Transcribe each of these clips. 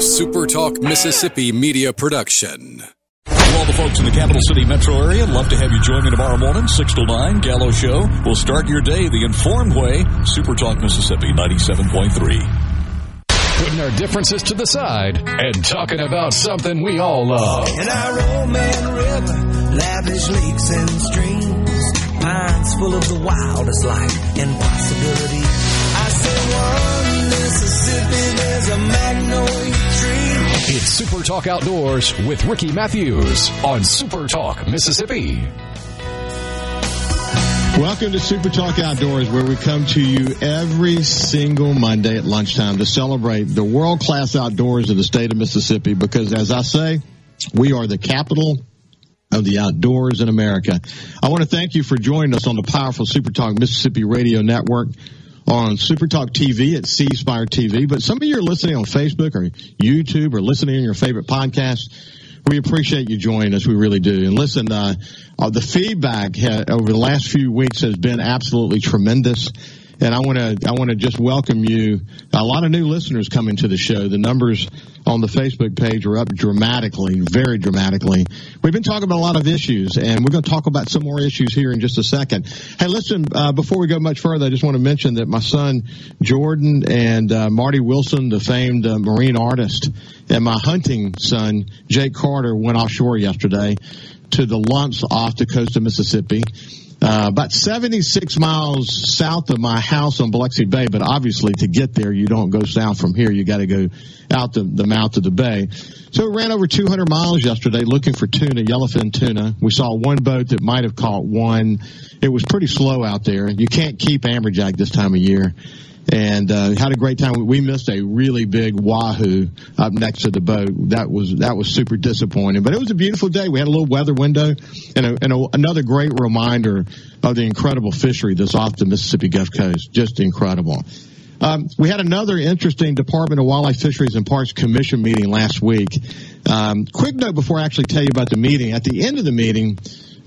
a Super Talk Mississippi media production. To all the folks in the capital city metro area, love to have you join me tomorrow morning, 6 to 9, Gallo Show. We'll start your day the informed way. Super Talk Mississippi 97.3. Putting our differences to the side and talking about something we all love. In our Roman River, lavish lakes and streams, pines full of the wildest life and possibility. I say one Mississippi, there's a magnolia tree. It's Super Talk Outdoors with Ricky Mathews on Super Talk Mississippi. Welcome to Super Talk Outdoors, where we come to you every single Monday at lunchtime to celebrate the world class outdoors of the state of Mississippi. Because, as I say, we are the capital of the outdoors in America. I want to thank you for joining us on the powerful Super Talk Mississippi Radio Network on Super Talk TV at C Spire TV. But some of you are listening on Facebook or YouTube or listening on your favorite podcast. We appreciate you joining us. We really do. And listen, uh, uh, the feedback ha- over the last few weeks has been absolutely tremendous. And I want to I want to just welcome you. A lot of new listeners coming to the show. The numbers on the Facebook page are up dramatically, very dramatically. We've been talking about a lot of issues, and we're going to talk about some more issues here in just a second. Hey, listen, uh, before we go much further, I just want to mention that my son Jordan and uh, Marty Wilson, the famed uh, marine artist, and my hunting son Jake Carter went offshore yesterday to the lumps off the coast of Mississippi. Uh, about 76 miles south of my house on Biloxi Bay, but obviously to get there, you don't go south from here. You got to go out the, the mouth of the bay. So we ran over 200 miles yesterday looking for tuna, yellowfin tuna. We saw one boat that might have caught one. It was pretty slow out there. You can't keep amberjack this time of year and uh, had a great time. We missed a really big wahoo up next to the boat. That was that was super disappointing, but it was a beautiful day. We had a little weather window, and, a, and a, another great reminder of the incredible fishery that's off the Mississippi Gulf Coast. Just incredible. Um, we had another interesting Department of Wildlife Fisheries and Parks Commission meeting last week. Um, quick note before I actually tell you about the meeting. At the end of the meeting,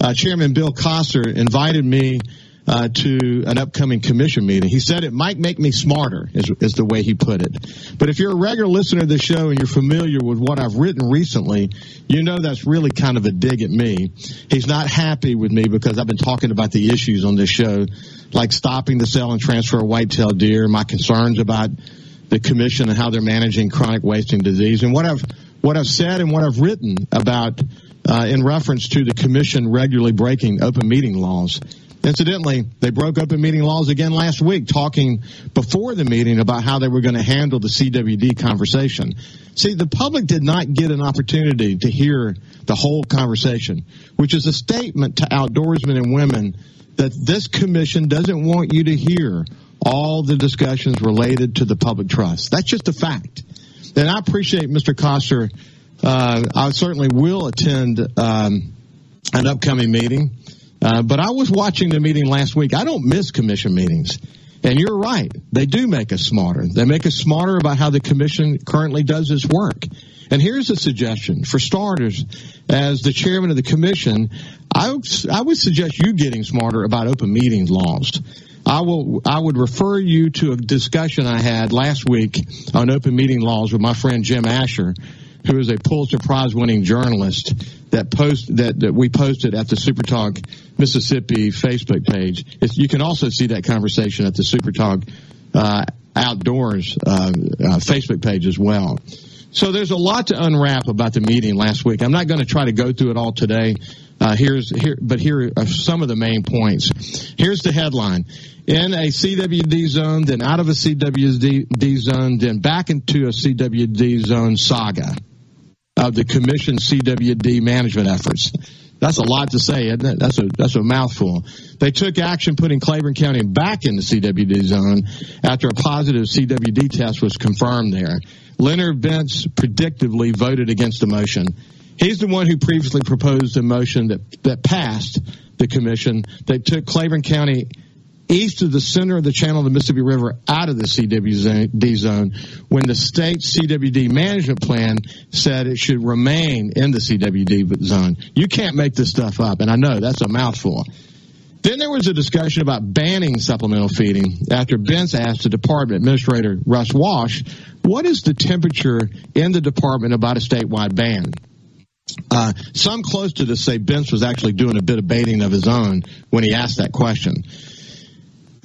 uh, Chairman Bill Cossar invited me uh, to an upcoming commission meeting. He said it might make me smarter, is, is the way he put it. But if you're a regular listener to the show and you're familiar with what I've written recently, you know that's really kind of a dig at me. He's not happy with me because I've been talking about the issues on this show, like stopping the sale and transfer of white-tailed deer, my concerns about the commission and how they're managing chronic wasting disease, and what I've what I've said and what I've written about uh, in reference to the commission regularly breaking open meeting laws. Incidentally, they broke open meeting laws again last week, talking before the meeting about how they were going to handle the CWD conversation. See, the public did not get an opportunity to hear the whole conversation, which is a statement to outdoorsmen and women that this commission doesn't want you to hear all the discussions related to the public trust. That's just a fact. And I appreciate Mr. Cossar. Uh, I certainly will attend um, an upcoming meeting. Uh, but I was watching the meeting last week. I don't miss commission meetings. And you're right. They do make us smarter. They make us smarter about how the commission currently does its work. And here's a suggestion. For starters, as the chairman of the commission, I, I would suggest you getting smarter about open meetings laws. I will. I would refer you to a discussion I had last week on open meeting laws with my friend Jim Asher, who is a Pulitzer Prize winning journalist that post that, that we posted at the SuperTalk Mississippi Facebook page. It's, you can also see that conversation at the SuperTalk uh, Outdoors uh, uh, Facebook page as well. So there's a lot to unwrap about the meeting last week. I'm not going to try to go through it all today. Uh, here's here, but here are some of the main points. Here's the headline: in a CWD zone, then out of a CWD zone, then back into a CWD zone saga of the commission CWD management efforts. That's a lot to say, isn't it? That's a that's a mouthful. They took action putting Claiborne County back in the CWD zone after a positive CWD test was confirmed there. Leonard Bentz predictably voted against the motion. He's the one who previously proposed a motion that, that passed the commission that took Claiborne County east of the center of the channel of the Mississippi River out of the CWD zone when the state CWD management plan said it should remain in the CWD zone. You can't make this stuff up, and I know that's a mouthful. Then there was a discussion about banning supplemental feeding after Bentz asked the department administrator, Russ Walsh, what is the temperature in the department about a statewide ban? Uh, some close to this say Bentz was actually doing a bit of baiting of his own when he asked that question.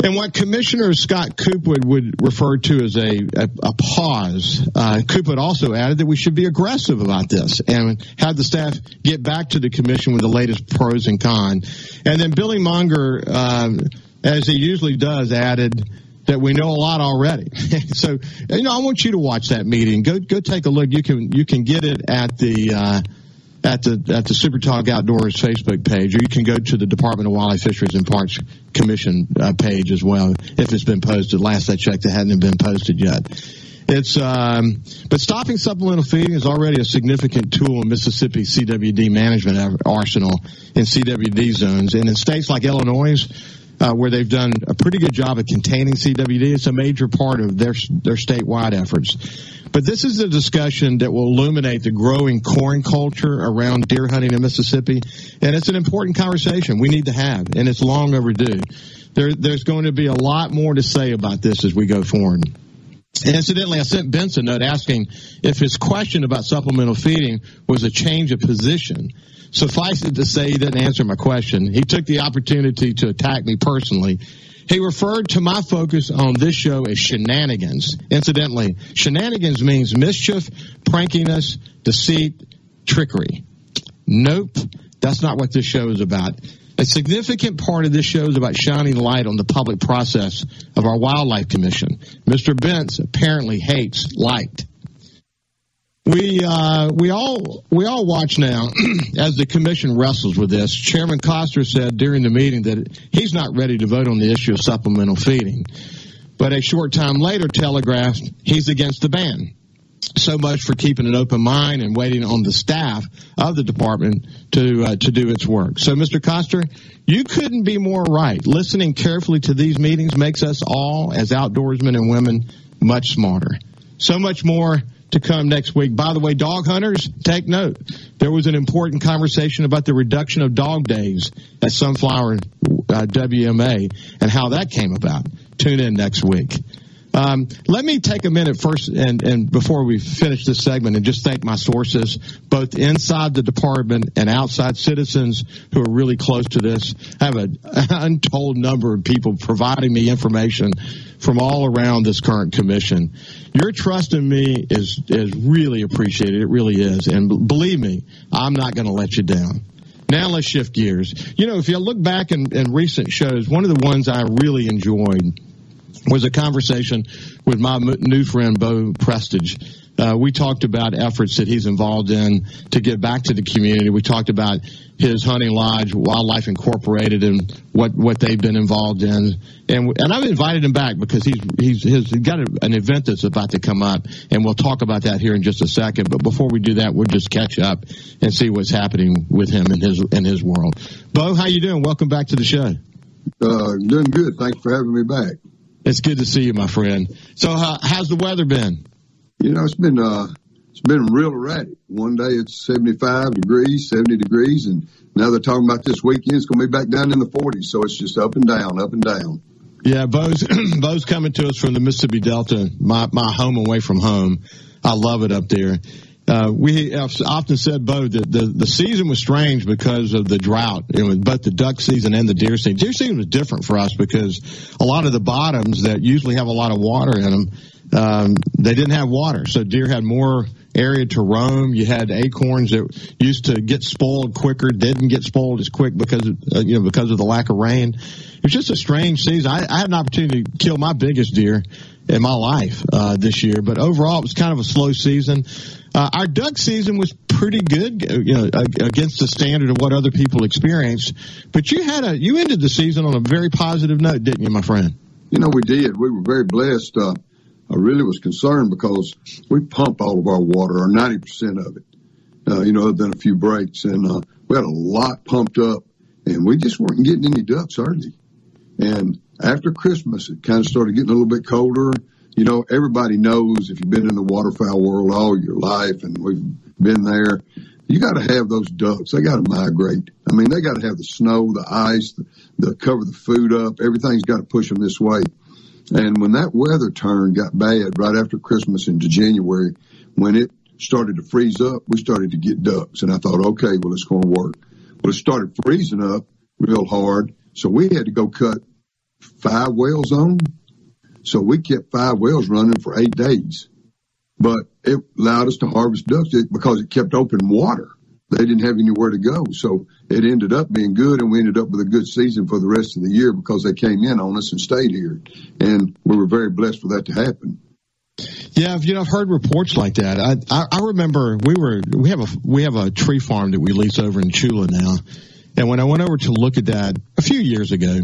And what Commissioner Scott Coopwood would refer to as a, a, a pause, uh, also added that we should be aggressive about this and have the staff get back to the commission with the latest pros and cons. And then Billy Mounger, um, as he usually does, added that we know a lot already. so, you know, I want you to watch that meeting. Go, go take a look. You can, you can get it at the, uh, at the at the Super Talk Outdoors Facebook page, or you can go to the Department of Wildlife, Fisheries, and Parks Commission uh, page as well if it's been posted. Last I checked, it hadn't been posted yet. It's um, but stopping supplemental feeding is already a significant tool in Mississippi CWD management arsenal in CWD zones, and in states like Illinois. Uh, where they've done a pretty good job of containing CWD. It's a major part of their their statewide efforts. But this is a discussion that will illuminate the growing corn culture around deer hunting in Mississippi. And it's an important conversation we need to have, and it's long overdue. There, there's going to be a lot more to say about this as we go forward. Incidentally, I sent Benson a note asking if his question about supplemental feeding was a change of position. Suffice it to say, he didn't answer my question. He took the opportunity to attack me personally he referred to my focus on this show as shenanigans. Incidentally, shenanigans means mischief, prankiness, deceit, trickery. Nope, that's not what this show is about. A significant part of this show is about shining light on the public process of our Wildlife Commission. Mr. Bentz apparently hates light. We uh, we all we all watch now as the commission wrestles with this. Chairman Cossar said during the meeting that he's not ready to vote on the issue of supplemental feeding, but a short time later telegraphed he's against the ban. So much for keeping an open mind and waiting on the staff of the department to uh, to do its work. So, Mr. Cossar, you couldn't be more right. Listening carefully to these meetings makes us all, as outdoorsmen and women, much smarter. So much more to come next week. By the way, dog hunters, take note. There was an important conversation about the reduction of dog days at Sunflower uh, WMA and how that came about. Tune in next week. Um, let me take a minute first and, and before we finish this segment and just thank my sources, both inside the department and outside citizens who are really close to this. I have an untold number of people providing me information from all around this current commission. Your trust in me is, is really appreciated. It really is. And believe me, I'm not going to let you down. Now let's shift gears. You know, if you look back in, in recent shows, one of the ones I really enjoyed was a conversation with my new friend Bo Prestage. Uh, we talked about efforts that he's involved in to give back to the community. We talked about his hunting lodge, Wildlife Incorporated, and what, what they've been involved in. And and I've invited him back because he's he's, he's got a, an event that's about to come up, and we'll talk about that here in just a second. But before we do that, we'll just catch up and see what's happening with him in his in his world. Bo, how you doing? Welcome back to the show. Uh, doing good. Thanks for having me back. It's good to see you, my friend. So, uh, how's the weather been? You know, it's been uh, it's been real erratic. One day it's 75 degrees, 70 degrees, and now they're talking about this weekend it's going to be back down in the 40s. So it's just up and down, up and down. Yeah, Bo's Bo's coming to us from the Mississippi Delta, my my home away from home. I love it up there. Uh, we have often said, Bo, that the, the season was strange because of the drought, you know, both the duck season and the deer season. Deer season was different for us because a lot of the bottoms that usually have a lot of water in them, um, they didn't have water. So deer had more area to roam. You had acorns that used to get spoiled quicker, didn't get spoiled as quick because, of, uh, you know, because of the lack of rain. It was just a strange season. I, I had an opportunity to kill my biggest deer in my life uh, this year, but overall it was kind of a slow season. Uh, our duck season was pretty good, uh, you know, against the standard of what other people experienced. But you had a you ended the season on a very positive note, didn't you, my friend? You know, we did. We were very blessed. Uh, I really was concerned because we pump all of our water, or ninety percent of it. Uh, you know, other than a few breaks, and uh, we had a lot pumped up, and we just weren't getting any ducks early. And after Christmas, it kind of started getting a little bit colder you know, everybody knows if you've been in the waterfowl world all your life and we've been there, you got to have those ducks. They got to migrate. I mean, they got to have the snow, the ice, the, to cover the food up. Everything's got to push them this way. And when that weather turn got bad right after Christmas into January, when it started to freeze up, we started to get ducks. And I thought, okay, well, it's going to work. Well, it started freezing up real hard. So we had to go cut five wells on. So we kept five wells running for eight days, but it allowed us to harvest ducks because it kept open water. They didn't have anywhere to go. So it ended up being good and we ended up with a good season for the rest of the year because they came in on us and stayed here. And we were very blessed for that to happen. Yeah, you know, I've heard reports like that. I, I, I remember we were we have a we have a tree farm that we lease over in Tchula now, and when I went over to look at that a few years ago,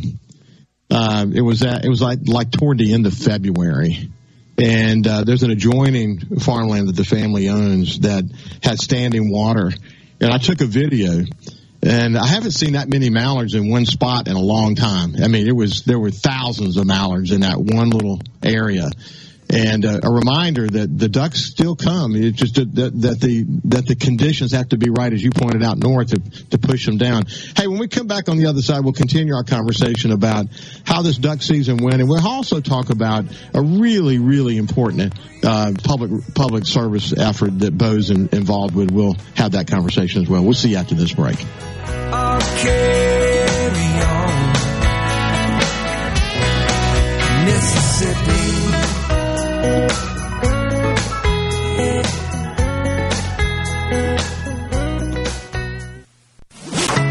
uh, it was at, it was like like toward the end of February, and uh, there's an adjoining farmland that the family owns that had standing water, and I took a video. And I haven't seen that many mallards in one spot in a long time. I mean, it was there were thousands of mallards in that one little area and uh, a reminder that the ducks still come. It's just that, that the that the conditions have to be right, as you pointed out, north to, to push them down. Hey, when we come back on the other side, we'll continue our conversation about how this duck season went, and we'll also talk about a really, really important uh, public public service effort that Bo's in, involved with. We'll have that conversation as well. We'll see you after this break. Mississippi.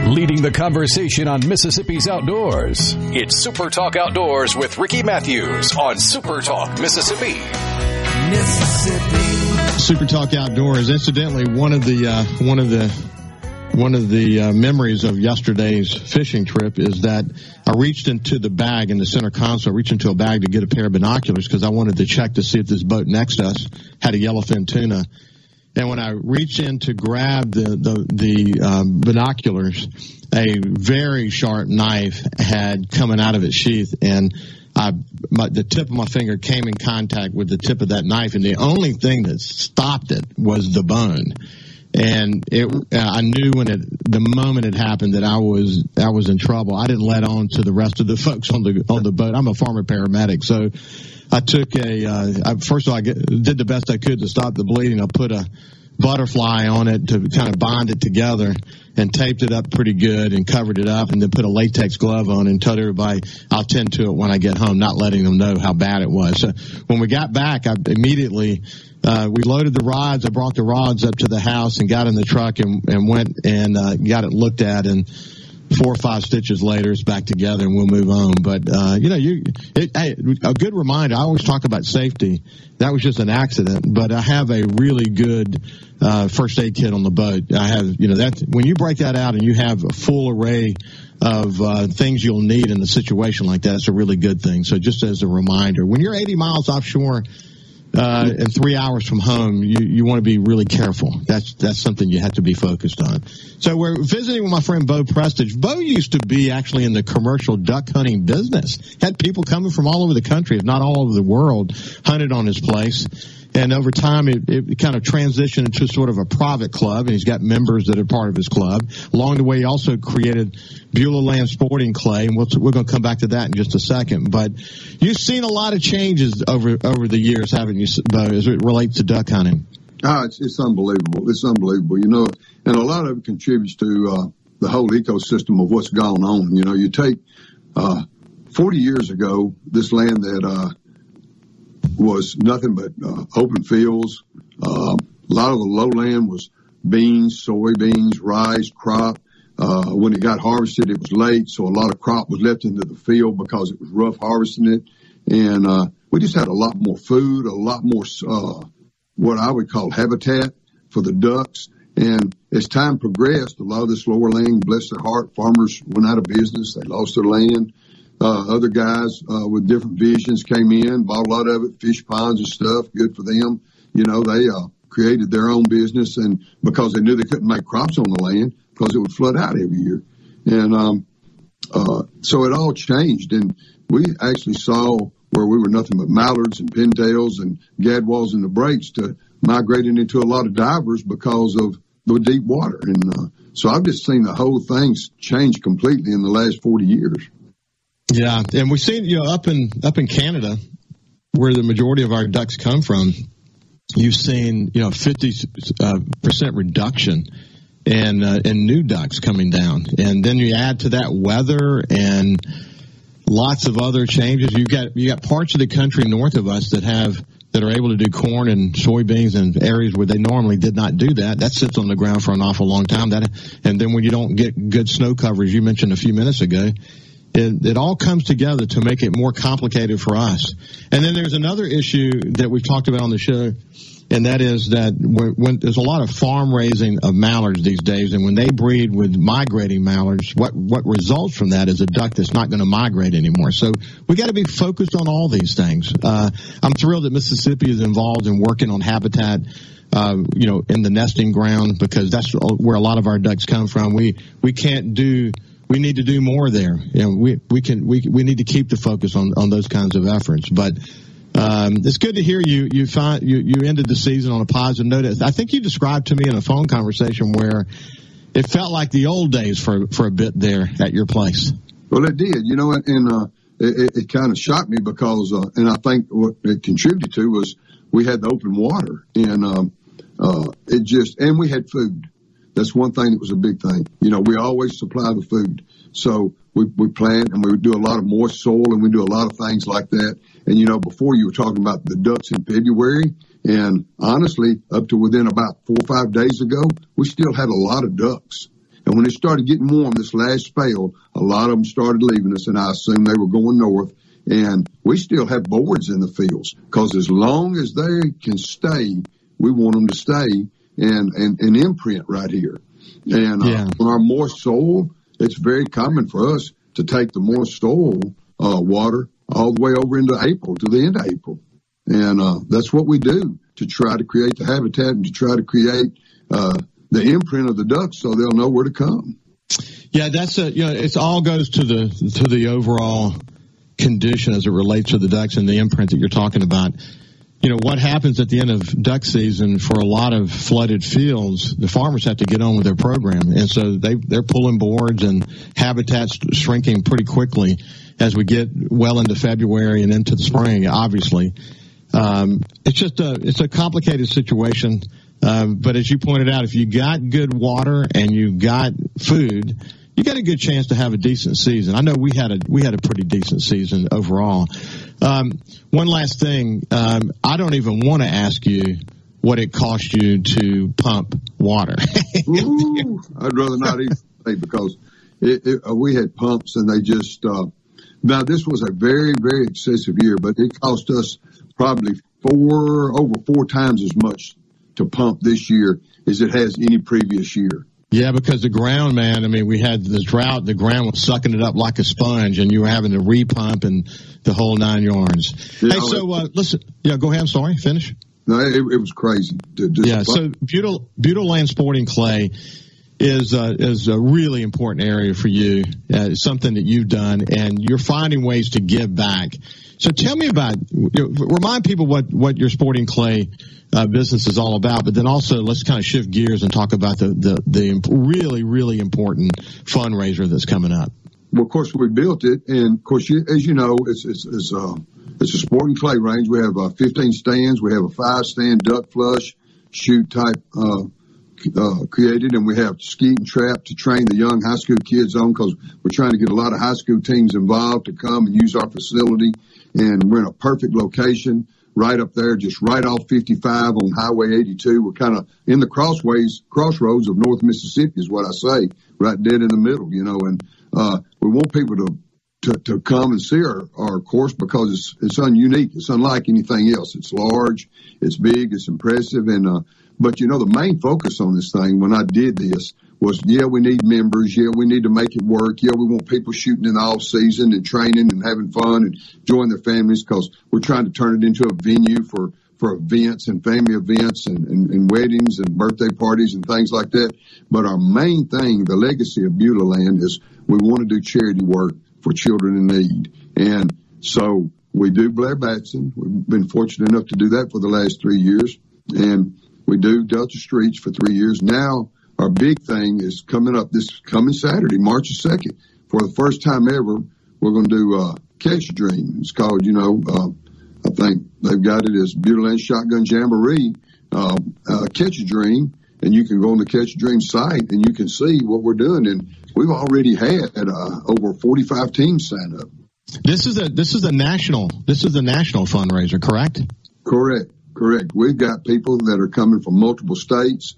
Leading the conversation on Mississippi's outdoors. It's Super Talk Outdoors with Ricky Mathews on Super Talk Mississippi. Mississippi. Super Talk Outdoors. Incidentally, one of the uh, one of the one of the uh, memories of yesterday's fishing trip is that I reached into the bag in the center console, I reached into a bag to get a pair of binoculars because I wanted to check to see if this boat next to us had a yellowfin tuna. And when I reached in to grab the the, the um, binoculars, a very sharp knife had coming out of its sheath, and I, my, the tip of my finger came in contact with the tip of that knife, and the only thing that stopped it was the bone and it I knew when it the moment it happened that I was I was in trouble. I didn't let on to the rest of the folks on the on the boat. I'm a former paramedic, so I took a uh, I, first of all I get, did the best I could to stop the bleeding. I put a butterfly on it to kind of bind it together and taped it up pretty good and covered it up and then put a latex glove on and told everybody I'll tend to it when I get home, not letting them know how bad it was. So when we got back, I immediately uh, we loaded the rods. I brought the rods up to the house and got in the truck and, and went and uh, got it looked at. And four or five stitches later, it's back together and we'll move on. But uh, you know, you it, hey, a good reminder. I always talk about safety. That was just an accident, but I have a really good uh, first aid kit on the boat. I have, you know, that when you break that out and you have a full array of uh, things you'll need in a situation like that, it's a really good thing. So just as a reminder, when you're 80 miles offshore uh, and three hours from home, you, you want to be really careful. That's that's something you have to be focused on. So we're visiting with my friend Bo Prestage. Bo used to be actually in the commercial duck hunting business. Had people coming from all over the country, if not all over the world, hunted on his place. And over time, it, it kind of transitioned into sort of a private club, and he's got members that are part of his club. Along the way, he also created Beulah Land Sporting Clay, and we'll, we're going to come back to that in just a second. But you've seen a lot of changes over over the years, haven't you, Bo, as it relates to duck hunting? Ah, it's, it's unbelievable. It's unbelievable, you know, and a lot of it contributes to uh, the whole ecosystem of what's gone on. You know, you take uh, 40 years ago, this land that uh, was nothing but uh, open fields. Uh, a lot of the lowland was beans, soybeans, rice, crop. Uh, when it got harvested, it was late, so a lot of crop was left into the field because it was rough harvesting it. And uh, we just had a lot more food, a lot more uh, what I would call habitat for the ducks. And as time progressed, a lot of this lower land, bless their heart, farmers went out of business. They lost their land. Uh, other guys uh, with different visions came in, bought a lot of it, fish ponds and stuff. Good for them. You know, they uh, created their own business, and because they knew they couldn't make crops on the land because it would flood out every year, and um, uh, so it all changed. And we actually saw where we were nothing but mallards and pintails and gadwalls and the breaks to migrating into a lot of divers because of the deep water. And uh, so I've just seen the whole thing change completely in the last 40 years. Yeah, and we've seen you know up in up in Canada, where the majority of our ducks come from, you've seen you know 50 uh, percent reduction in uh, new ducks coming down, and then you add to that weather and lots of other changes. You got you got parts of the country north of us that have that are able to do corn and soybeans in areas where they normally did not do that. That sits on the ground for an awful long time. That and then when you don't get good snow coverage, you mentioned a few minutes ago, it, it, all comes together to make it more complicated for us. And then there's another issue that we've talked about on the show, and that is that when, there's a lot of farm raising of mallards these days, and when they breed with migrating mallards, what what results from that is a duck that's not going to migrate anymore. So we got to be focused on all these things. Uh, I'm thrilled that Mississippi is involved in working on habitat. Uh, you know, in the nesting ground because that's where a lot of our ducks come from. We we can't do we need to do more there. You know, we we can we we need to keep the focus on on those kinds of efforts. But um, it's good to hear you you find you you ended the season on a positive note. I think you described to me in a phone conversation where it felt like the old days for for a bit there at your place. Well, it did. You know, and uh, it, it kind of shocked me because, uh, and I think what it contributed to was we had the open water, and um, uh, it just and we had food. That's one thing that was a big thing. You know, we always supply the food. So we, we plant and we do a lot of moist soil and we do a lot of things like that. And you know, before you were talking about the ducks in February and honestly, up to within about four or five days ago, we still had a lot of ducks. And when it started getting warm this last spell, a lot of them started leaving us and I assume they were going north. And we still have boards in the fields because as long as they can stay, we want them to stay and, and, and imprint right here. And uh, yeah. on our moist soil, it's very common for us to take the moist soil uh, water all the way over into April to the end of April. And uh, that's what we do to try to create the habitat and to try to create uh, the imprint of the ducks so they'll know where to come. Yeah, that's a, you know, it all goes to the, to the overall condition as it relates to the ducks and the imprint that you're talking about you know, what happens at the end of duck season for a lot of flooded fields, the farmers have to get on with their program. And so they, they're pulling boards and habitats shrinking pretty quickly as we get well into February and into the spring, obviously. Um, it's just a, it's a complicated situation. Um, but as you pointed out, if you got good water and you got food, you got a good chance to have a decent season. I know we had a we had a pretty decent season overall. Um, one last thing, um, I don't even want to ask you what it cost you to pump water. Ooh, I'd rather not even say because it, it, uh, we had pumps and they just. Uh, now this was a very very excessive year, but it cost us probably four over four times as much to pump this year as it has any previous year. Yeah, because the ground, man, I mean, we had the drought, the ground was sucking it up like a sponge and you were having to repump and the whole nine yards. Hey, so, uh, listen, yeah, go ahead. I'm sorry. Finish. No, it, it was crazy. yeah. So Beulah, Beulah Land Sporting Clay is uh, is a really important area for you. Uh, something that you've done, and you're finding ways to give back. So tell me about. You know, remind people what what your sporting clay uh, business is all about, but then also let's kind of shift gears and talk about the, the, the really, really important fundraiser that's coming up. Well, of course, we built it, and of course, you, as you know, it's it's it's, uh, it's a sporting clay range. We have uh, 15 stands. We have a five stand duck flush shoot type uh, created, and we have skeet and trap to train the young high school kids on because we're trying to get a lot of high school teams involved to come and use our facility. And we're in a perfect location right up there, just right off 55 on Highway 82. We're kind of in the crossways, crossroads of North Mississippi is what I say, right dead in the middle, you know, and, uh, we want people to, to, to come and see our, our course because it's, it's ununique. It's unlike anything else. It's large. It's big. It's impressive. And, uh, but you know, the main focus on this thing when I did this was, yeah, we need members. Yeah, we need to make it work. Yeah, we want people shooting in the off season and training and having fun and enjoying their families because we're trying to turn it into a venue for, for events and family events and, and, and, weddings and birthday parties and things like that. But our main thing, the legacy of Beulah Land is we want to do charity work for children in need. And so we do Blair Batson. We've been fortunate enough to do that for the last three years. And we do Delta Streets for three years. Now our big thing is coming up this coming Saturday, March the 2nd. For the first time ever, we're going to do uh, Catch a Dream. It's called, you know, uh, I think they've got it as Beauty Shotgun Jamboree, uh, uh, Catch a Dream. And you can go on the Catch a Dream site and you can see what we're doing. And we've already had uh, over 45 teams sign up. This is a this is a national this is a national fundraiser, correct? Correct, correct. We've got people that are coming from multiple states.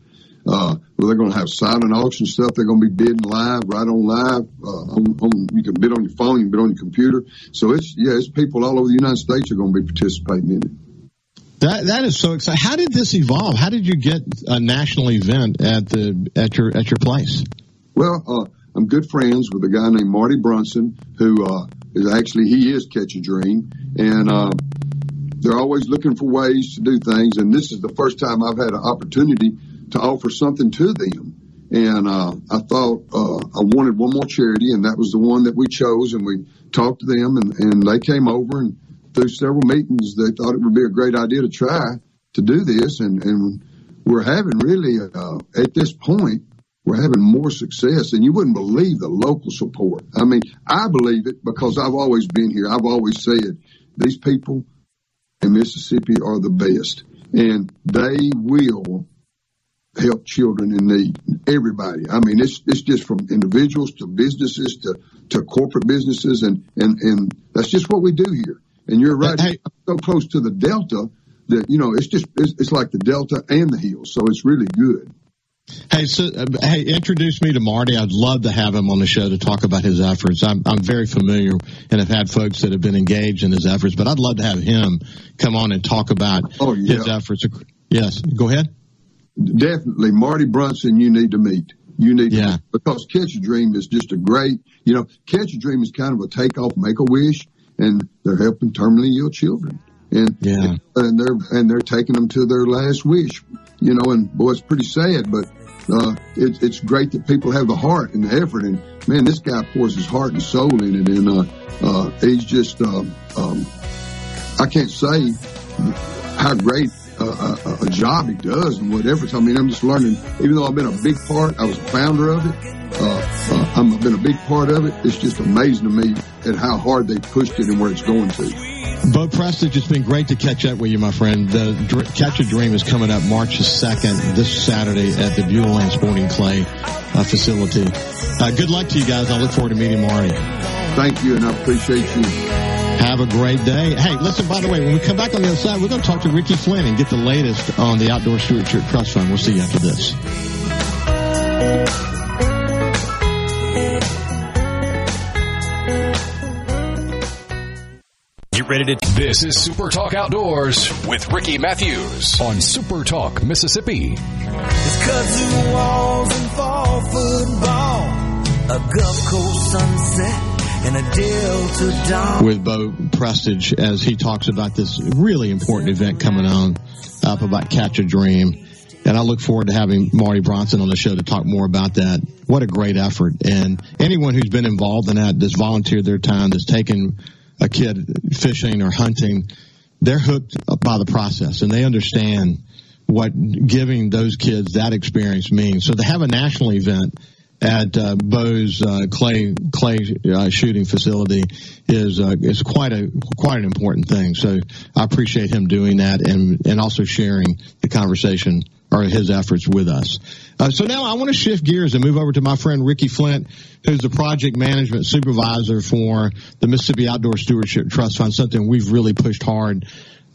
Uh, well, they're going to have silent auction stuff. They're going to be bidding live, right on live. Uh, on, on, you can bid on your phone, you can bid on your computer. So it's yeah, it's people all over the United States are going to be participating in it. That that is so exciting. How did this evolve? How did you get a national event at the at your at your place? Well, uh, I'm good friends with a guy named Marty Brunson, who uh, is actually he is Catch a Dream, and uh, they're always looking for ways to do things. And this is the first time I've had an opportunity to offer something to them. And uh, I thought uh, I wanted one more charity, and that was the one that we chose. And we talked to them, and, and they came over and through several meetings, they thought it would be a great idea to try to do this. And, and we're having really uh, at this point we're having more success and you wouldn't believe the local support. I mean, I believe it because I've always been here. I've always said these people in Mississippi are the best and they will help children in need. Everybody. I mean, it's, it's just from individuals to businesses to, to corporate businesses. And, and, and that's just what we do here. And you're right. Hey, so close to the Delta that, you know, it's just, it's, it's like the Delta and the hills. So it's really good. Hey, so, uh, hey, introduce me to Marty. I'd love to have him on the show to talk about his efforts. I'm, I'm very familiar and have had folks that have been engaged in his efforts, but I'd love to have him come on and talk about oh, yeah. his efforts. Yes, go ahead. Definitely, Marty Brunson. You need to meet. You need yeah. to meet because Catch a Dream is just a great. You know, Catch a Dream is kind of a takeoff, make a wish, and they're helping terminally ill children, and yeah, and they're and they're taking them to their last wish you know, and boy, it's pretty sad, but uh, it, it's great that people have the heart and the effort. And man, this guy pours his heart and soul in it, and uh, uh, he's just um, um, I can't say how great uh, a, a, job he does and whatever. So, I mean, I'm just learning. Even though I've been a big part, I was a founder of it. Uh, uh, I've been a big part of it. It's just amazing to me at how hard they pushed it and where it's going to. Bo Prestage, it's been great to catch up with you, my friend. The Catch a Dream is coming up March 2nd, this Saturday at the Beulah Sporting Clay uh, facility. Uh, good luck to you guys. I look forward to meeting Marty. Thank you, and I appreciate you. Have a great day. Hey, listen, by the way, when we come back on the other side, we're going to talk to Ricky Flynt and get the latest on the Outdoor Stewardship Trust Fund. We'll see you after this. Ready to. This is Super Talk Outdoors with Ricky Mathews on Super Talk Mississippi. It's kudzu walls and fall football, a Gulf Coast sunset. And a Delta dawn. With Bo Prestage as he talks about this really important event coming on up about Catch a Dream. And I look forward to having Marty Brunson on the show to talk more about that. What a great effort. And anyone who's been involved in that, that's volunteered their time, that's taken a kid fishing or hunting, they're hooked by the process and they understand what giving those kids that experience means. So to have a national event at uh, Bo's uh, clay clay uh, shooting facility is uh, is quite a quite an important thing. So I appreciate him doing that and and also sharing the conversation or his efforts with us. Uh, so now I want to shift gears and move over to my friend Ricky Flynt, who's the project management supervisor for the Mississippi Outdoor Stewardship Trust Fund, something we've really pushed hard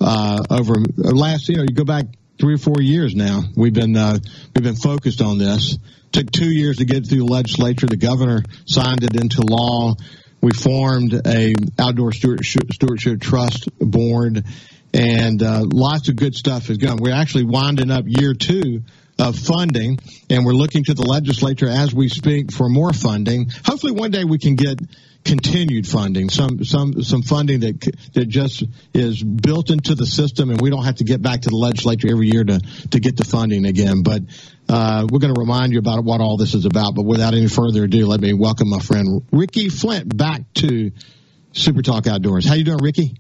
uh, over last, know, you go back three or four years now. We've been uh, we've been focused on this. Took two years to get through the legislature. The governor signed it into law. We formed a outdoor stewardship, stewardship trust board, and uh, lots of good stuff is going. We're actually winding up year two of funding, and we're looking to the legislature as we speak for more funding. Hopefully, one day we can get continued funding, some some some funding that that just is built into the system, and we don't have to get back to the legislature every year to to get the funding again. But uh, we're going to remind you about what all this is about. But without any further ado, let me welcome my friend Ricky Flynt back to Super Talk Outdoors. How you doing, Ricky?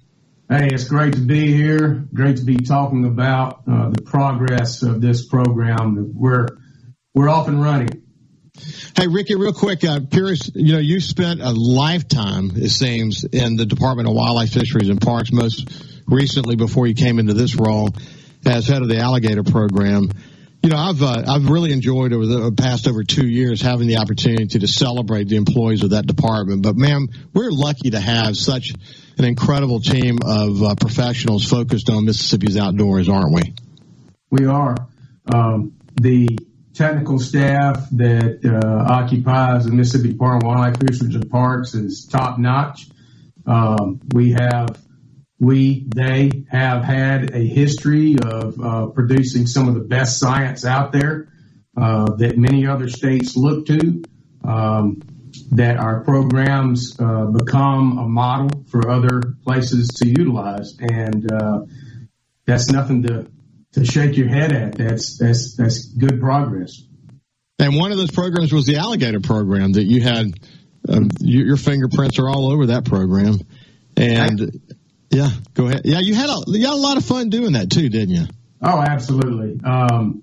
Hey, it's great to be here. Great to be talking about uh, the progress of this program. We're we're off and running. Hey, Ricky, real quick, uh, curious, you know, you spent a lifetime, it seems, in the Department of Wildlife, Fisheries, and Parks, most recently before you came into this role as head of the alligator program. You know, I've uh, I've really enjoyed over the past over two years having the opportunity to celebrate the employees of that department. But, ma'am, we're lucky to have such an incredible team of uh, professionals focused on Mississippi's outdoors, aren't we? We are. Um, the technical staff that uh, occupies the Mississippi Department of Wildlife, Fisheries, and Parks is top notch. Um, we have we, they have had a history of uh, producing some of the best science out there uh, that many other states look to. Um, that our programs uh, become a model for other places to utilize, and uh, that's nothing to to shake your head at. That's that's that's good progress. And one of those programs was the alligator program that you had. Um, your fingerprints are all over that program, and yeah, go ahead. Yeah, you had a you had a lot of fun doing that too, didn't you? Oh, absolutely. Um,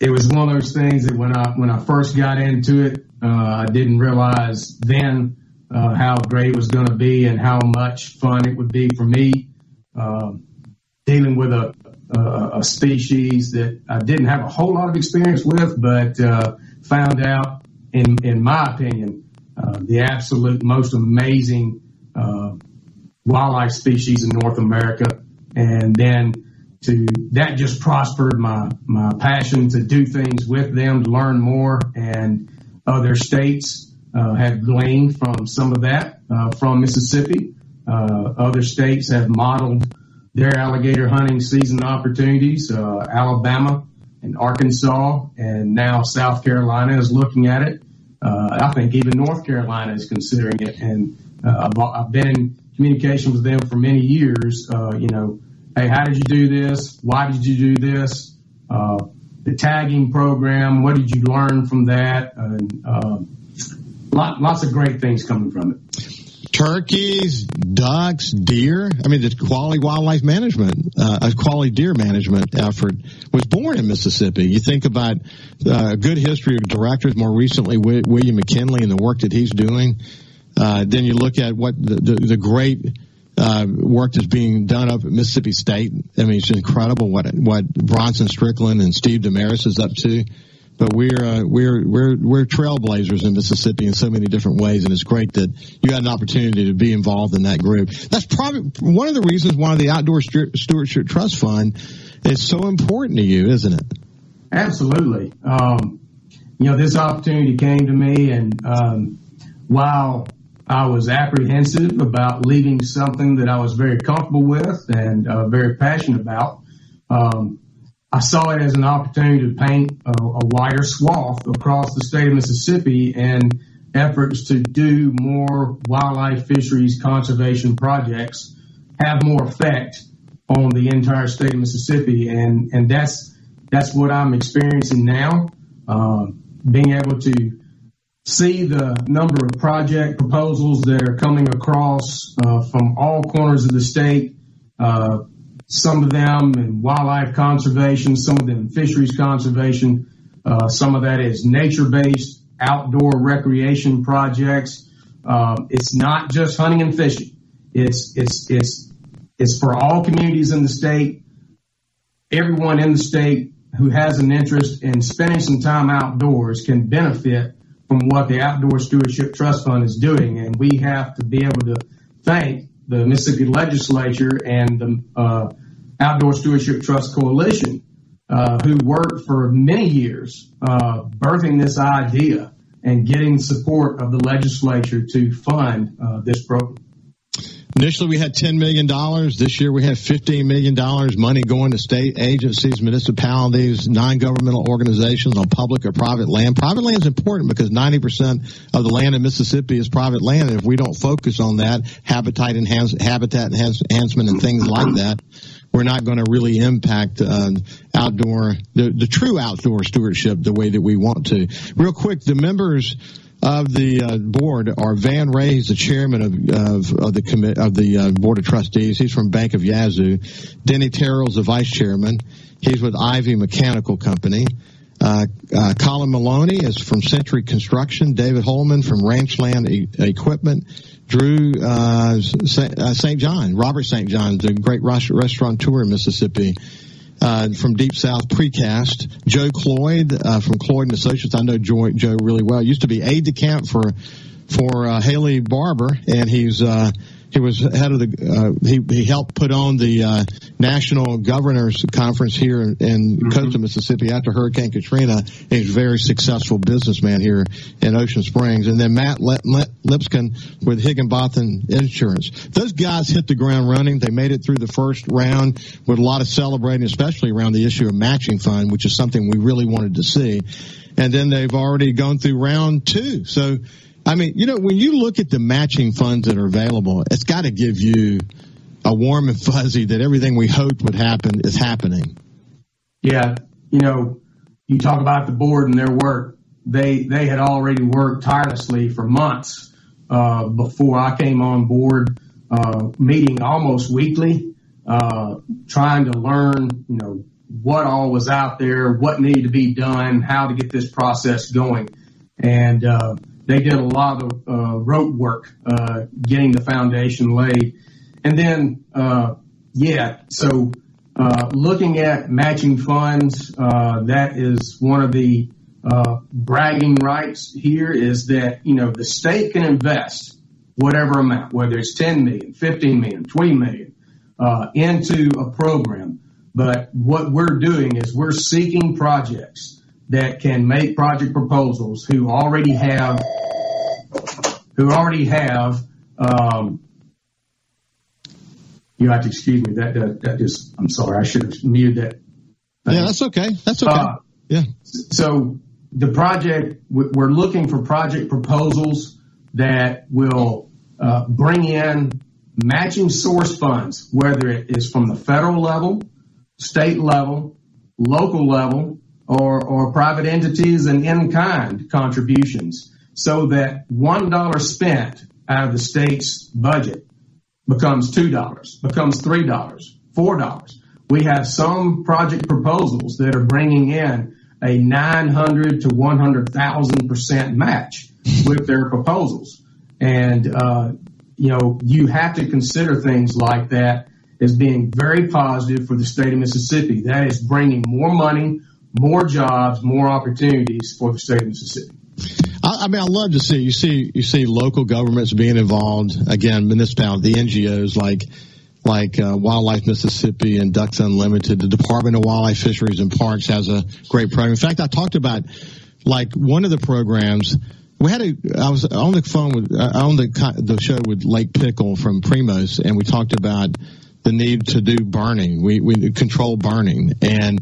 it was one of those things that when I when I first got into it, uh, I didn't realize then uh, how great it was going to be and how much fun it would be for me uh, dealing with a, a, a species that I didn't have a whole lot of experience with, but uh, found out, in in my opinion, uh, the absolute most amazing uh, wildlife species in North America. And then to that just prospered my, my passion to do things with them, to learn more. And other states have gleaned from some of that uh, from Mississippi. Uh, other states have modeled their alligator hunting season opportunities. Uh, Alabama and Arkansas, and now South Carolina is looking at it. Uh, I think even North Carolina is considering it. And uh, I've, been in communication with them for many years. Uh, you know, hey, how did you do this? Why did you do this? Uh, the tagging program, what did you learn from that? And uh, lot, lots of great things coming from it. Turkeys, ducks, deer. I mean, the quality wildlife management, uh, a quality deer management effort was born in Mississippi. You think about uh, a good history of directors, more recently William McKinley and the work that he's doing. Uh, then you look at what the, the, the great uh, work that's being done up at Mississippi State. I mean, it's incredible what what Bronson Strickland and Steve Demarais is up to. But we're uh, we're we're we're trailblazers in Mississippi in so many different ways, and it's great that you had an opportunity to be involved in that group. That's probably one of the reasons why the Outdoor Stewardship Trust Fund is so important to you, isn't it? Absolutely. Um, you know, this opportunity came to me, and um, while I was apprehensive about leaving something that I was very comfortable with and uh, very passionate about. Um, I saw it as an opportunity to paint a, a, wider swath across the state of Mississippi and efforts to do more wildlife fisheries conservation projects have more effect on the entire state of Mississippi. And, and that's, that's what I'm experiencing now. Uh, being able to see the number of project proposals that are coming across uh, from all corners of the state. Uh, some of them in wildlife conservation, some of them in fisheries conservation. Uh, some of that is nature-based outdoor recreation projects. Um, it's not just hunting and fishing. It's it's it's it's for all communities in the state. Everyone in the state who has an interest in spending some time outdoors can benefit from what the Outdoor Stewardship Trust Fund is doing. And we have to be able to thank the Mississippi legislature and the uh, Outdoor Stewardship Trust Coalition, uh, who worked for many years uh, birthing this idea and getting support of the legislature to fund uh, this program. Initially, we had $10 million. This year, we have $15 million money going to state agencies, municipalities, non-governmental organizations on public or private land. Private land is important because 90% of the land in Mississippi is private land. And if we don't focus on that, habitat, enhance, habitat enhancement and things like that, we're not going to really impact uh, outdoor, the, the true outdoor stewardship the way that we want to. Real quick, the members of the uh, board are Van Ray, he's the chairman of, of, of the commit of the uh, board of trustees. He's from Bank of Yazoo. Denny Terrell's the vice chairman. He's with Ivy Mechanical Company. Uh, uh, Colin Maloney is from Century Construction. David Holman from Ranchland e- Equipment. Drew uh, St. Uh, John, Robert St. John, the great restaurateur in Mississippi. Uh, from Deep South Precast, Joe Cloyd uh, from Cloyd and Associates. I know Joe, Joe really well. Used to be aide de camp for for uh, Haley Barbour, and he's uh, he was head of the uh, he he helped put on the uh, national governors conference here in, in mm-hmm. coastal Mississippi after Hurricane Katrina. He's a very successful businessman here in Ocean Springs. And then Matt Lipscomb with Higginbotham Insurance. Those guys hit the ground running. They made it through the first round with a lot of celebrating, especially around the issue of matching fund, which is something we really wanted to see. And then they've already gone through round two. So I mean, you know, when you look at the matching funds that are available, it's got to give you a warm and fuzzy that everything we hoped would happen is happening. Yeah, you know, you talk about the board and their work. They they had already worked tirelessly for months uh, before I came on board, uh, meeting almost weekly, uh, trying to learn, you know, what all was out there, what needed to be done, how to get this process going, and uh, they did a lot of uh, rope work uh, getting the foundation laid. And then, uh, yeah, so uh, looking at matching funds, uh, that is one of the uh, bragging rights here is that, you know, the state can invest whatever amount, whether it's 10 million, 15 million, 20 million, into a program. But what we're doing is we're seeking projects that can make project proposals who already have who already have um, you have to excuse me that, that that just I'm sorry I should have muted that. Yeah, that's okay. That's okay. Uh, yeah. So the project we're looking for project proposals that will uh, bring in matching source funds, whether it is from the federal level, state level, local level, or, or private entities and in-kind contributions so that $1 spent out of the state's budget becomes $2, becomes $3, $4. We have some project proposals that are bringing in a 900 to 100,000 percent match with their proposals. And, uh, you know, you have to consider things like that as being very positive for the state of Mississippi. That is bringing more money, more jobs, more opportunities for the state of Mississippi. I, mean, I love to see you see you see local governments being involved again, municipality, the NGOs like like uh, Wildlife Mississippi and Ducks Unlimited. The Department of Wildlife, Fisheries and Parks has a great program. In fact, I talked about like one of the programs. We had a. I was on the phone with uh, on the the show with Lake Pickle from Primos, and we talked about the need to do burning. We we control burning and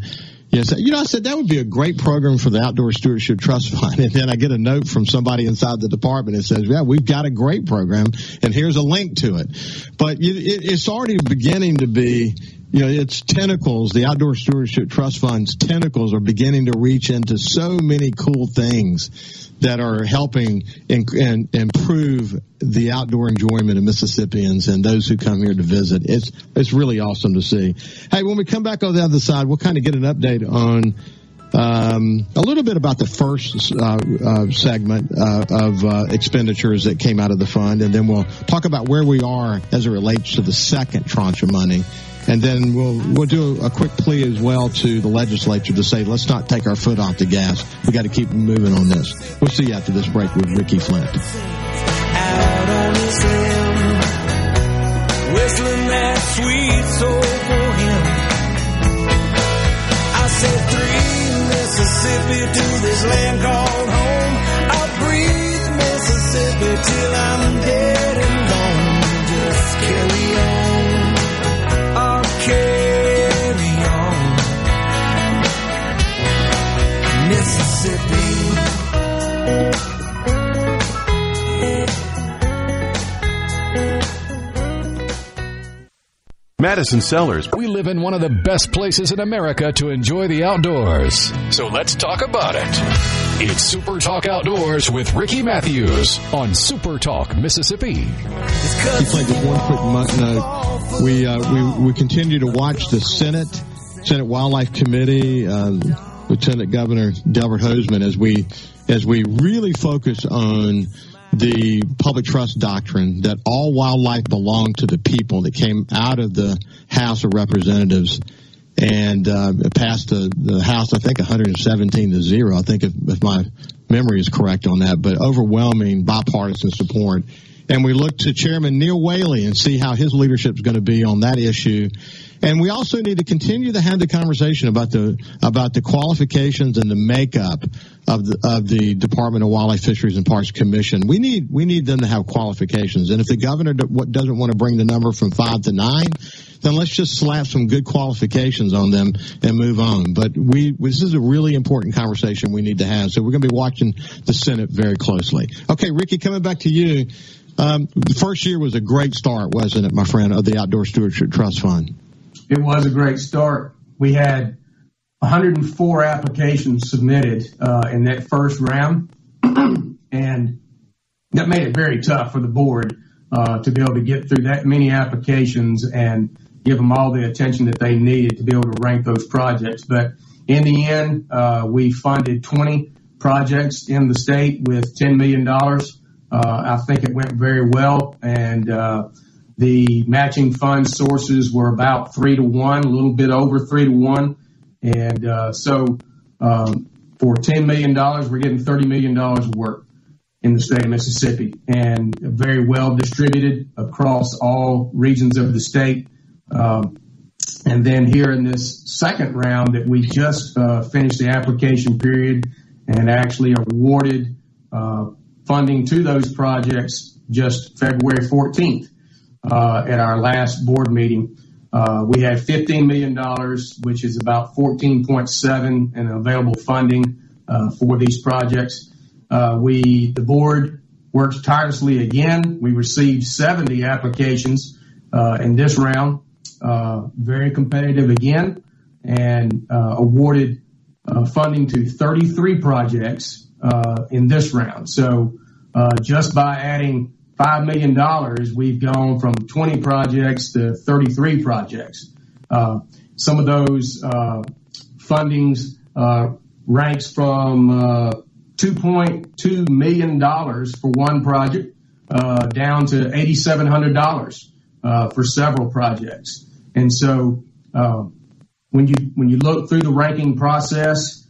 Yes, you know, I said that would be a great program for the Outdoor Stewardship Trust Fund. And then I get a note from somebody inside the department that says, yeah, we've got a great program and here's a link to it. But it's already beginning to be, you know, its tentacles, the Outdoor Stewardship Trust Fund's tentacles are beginning to reach into so many cool things that are helping in, in, improve the outdoor enjoyment of Mississippians and those who come here to visit. It's it's really awesome to see. Hey, when we come back on the other side, we'll kind of get an update on um, a little bit about the first uh, uh, segment uh, of uh, expenditures that came out of the fund, and then we'll talk about where we are as it relates to the second tranche of money and then we'll we'll do a quick plea as well to the legislature to say let's not take our foot off the gas. We got to keep moving on this. We'll see you after this break with Ricky Flynt. whistling that sweet soul for him. I said three Mississippi to this land called home. I'll breathe Mississippi till I'm dead Madison Sellers. We live in one of the best places in America to enjoy the outdoors. So let's talk about it. It's Super Talk Outdoors with Ricky Mathews on Super Talk Mississippi. He played just one quick note. We, uh, we, we continue to watch the Senate, Senate Wildlife Committee, uh, Lieutenant Governor Delbert Hosemann, as we as we really focus on the public trust doctrine that all wildlife belonged to the people that came out of the House of Representatives and uh, passed the, the House, I think, 117 to zero. I think if, if my memory is correct on that, but overwhelming bipartisan support. And we look to Chairman Neil Whaley and see how his leadership is going to be on that issue. And we also need to continue to have the conversation about the about the qualifications and the makeup of the of the Department of Wildlife, Fisheries, and Parks Commission. We need we need them to have qualifications. And if the governor doesn't want to bring the number from five to nine, then let's just slap some good qualifications on them and move on. But we this is a really important conversation we need to have. So we're going to be watching the Senate very closely. Okay, Ricky, coming back to you. Um, the first year was a great start, wasn't it, my friend, of the Outdoor Stewardship Trust Fund? It was a great start. We had 104 applications submitted uh, in that first round, and that made it very tough for the board uh, to be able to get through that many applications and give them all the attention that they needed to be able to rank those projects. But in the end, uh, we funded 20 projects in the state with $10 million. I think it went very well, and the matching fund sources were about three to one, a little bit over three to one. And uh, so um, for $10 million, we're getting $30 million of work in the state of Mississippi and very well distributed across all regions of the state. Um, and then here in this second round that we just uh, finished the application period and actually awarded uh, funding to those projects just February 14th uh, at our last board meeting. Uh, we had $15 million, which is about 14.7 in available funding uh, for these projects. Uh, we, the board worked tirelessly again. We received 70 applications uh, in this round, uh, very competitive again, and awarded funding to 33 projects in this round. So just by adding $5 million, we've gone from 20 projects to 33 projects. Uh, some of those uh, fundings uh, ranks from uh, $2.2 million for one project uh, down to $8,700 uh, for several projects. And so when you when you look through the ranking process,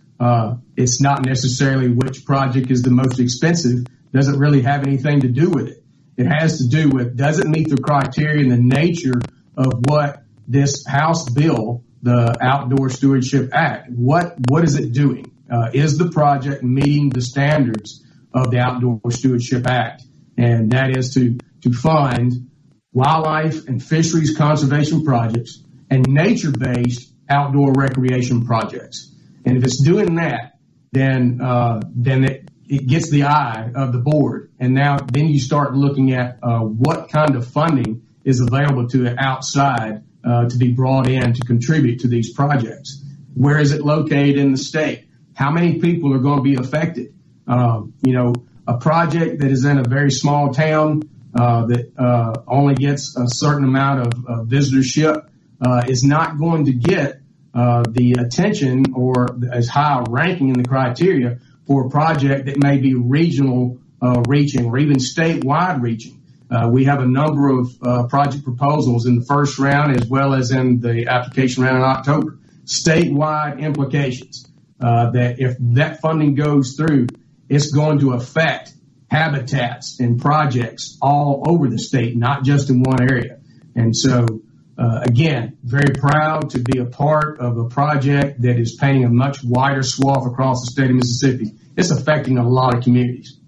it's not necessarily which project is the most expensive. Doesn't really have anything to do with it. It has to do with does it meet the criteria and the nature of what this House bill, the Outdoor Stewardship Act, what what is it doing? Uh, is the project meeting the standards of the Outdoor Stewardship Act? And that is to to fund wildlife and fisheries conservation projects and nature-based outdoor recreation projects. And if it's doing that, then uh, then it, gets the eye of the board. And now then you start looking at uh, what kind of funding is available to it outside uh, to be brought in to contribute to these projects. Where is it located in the state? How many people are going to be affected? Um, you know, a project that is in a very small town uh, that uh, only gets a certain amount of, of visitorship uh, is not going to get uh, the attention or as high a ranking in the criteria for a project that may be regional uh, reaching or even statewide reaching. Uh, we have a number of uh, project proposals in the first round as well as in the application round in October. Statewide implications that if that funding goes through, it's going to affect habitats and projects all over the state, not just in one area. And so Uh, again, very proud to be a part of a project that is painting a much wider swath across the state of Mississippi. It's affecting a lot of communities.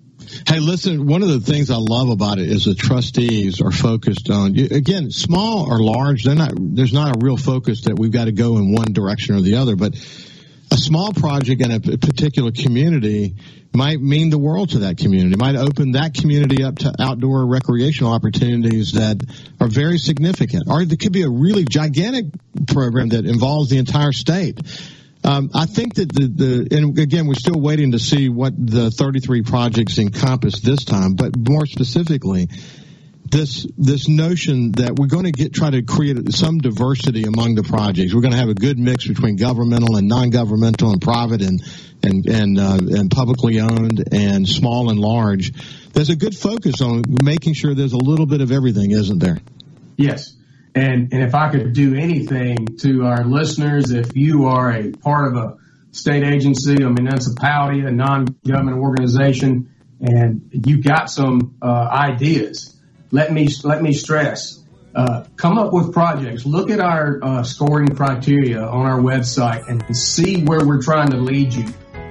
Hey, listen, one of the things I love about it is the trustees are focused on, again, small or large, they're not, there's not a real focus that we've got to go in one direction or the other, but a small project in a particular community might mean the world to that community, might open that community up to outdoor recreational opportunities that are very significant. Or it could be a really gigantic program that involves the entire state. Um, I think that the, the, and again, we're still waiting to see what the 33 projects encompass this time, but more specifically, this this notion that we're going to get try to create some diversity among the projects. We're going to have a good mix between governmental and non-governmental and private and and and uh, and publicly owned and small and large. There's a good focus on making sure there's a little bit of everything, isn't there? Yes. And, and if I could do anything to our listeners, if you are a part of a state agency, a municipality, a non-government organization, and you've got some uh, ideas, let me let me stress: uh, come up with projects. Look at our uh, scoring criteria on our website and see where we're trying to lead you,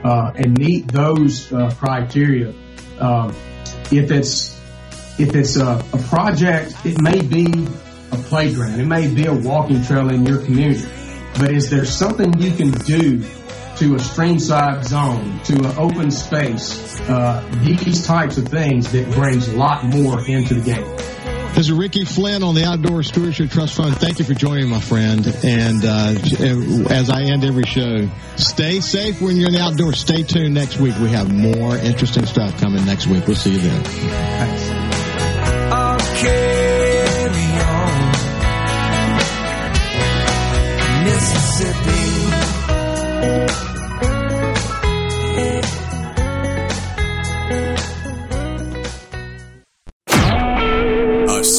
uh, and meet those uh, criteria. Um, if it's if it's a, a project, it may be a playground. It may be a walking trail in your community. But is there something you can do to a streamside zone, to an open space, uh, these types of things that brings a lot more into the game? This is Ricky Flynt on the Outdoor Stewardship Trust Fund. Thank you for joining, my friend. And uh, as I end every show, stay safe when you're in the outdoors. Stay tuned next week. We have more interesting stuff coming next week. We'll see you then. Thanks.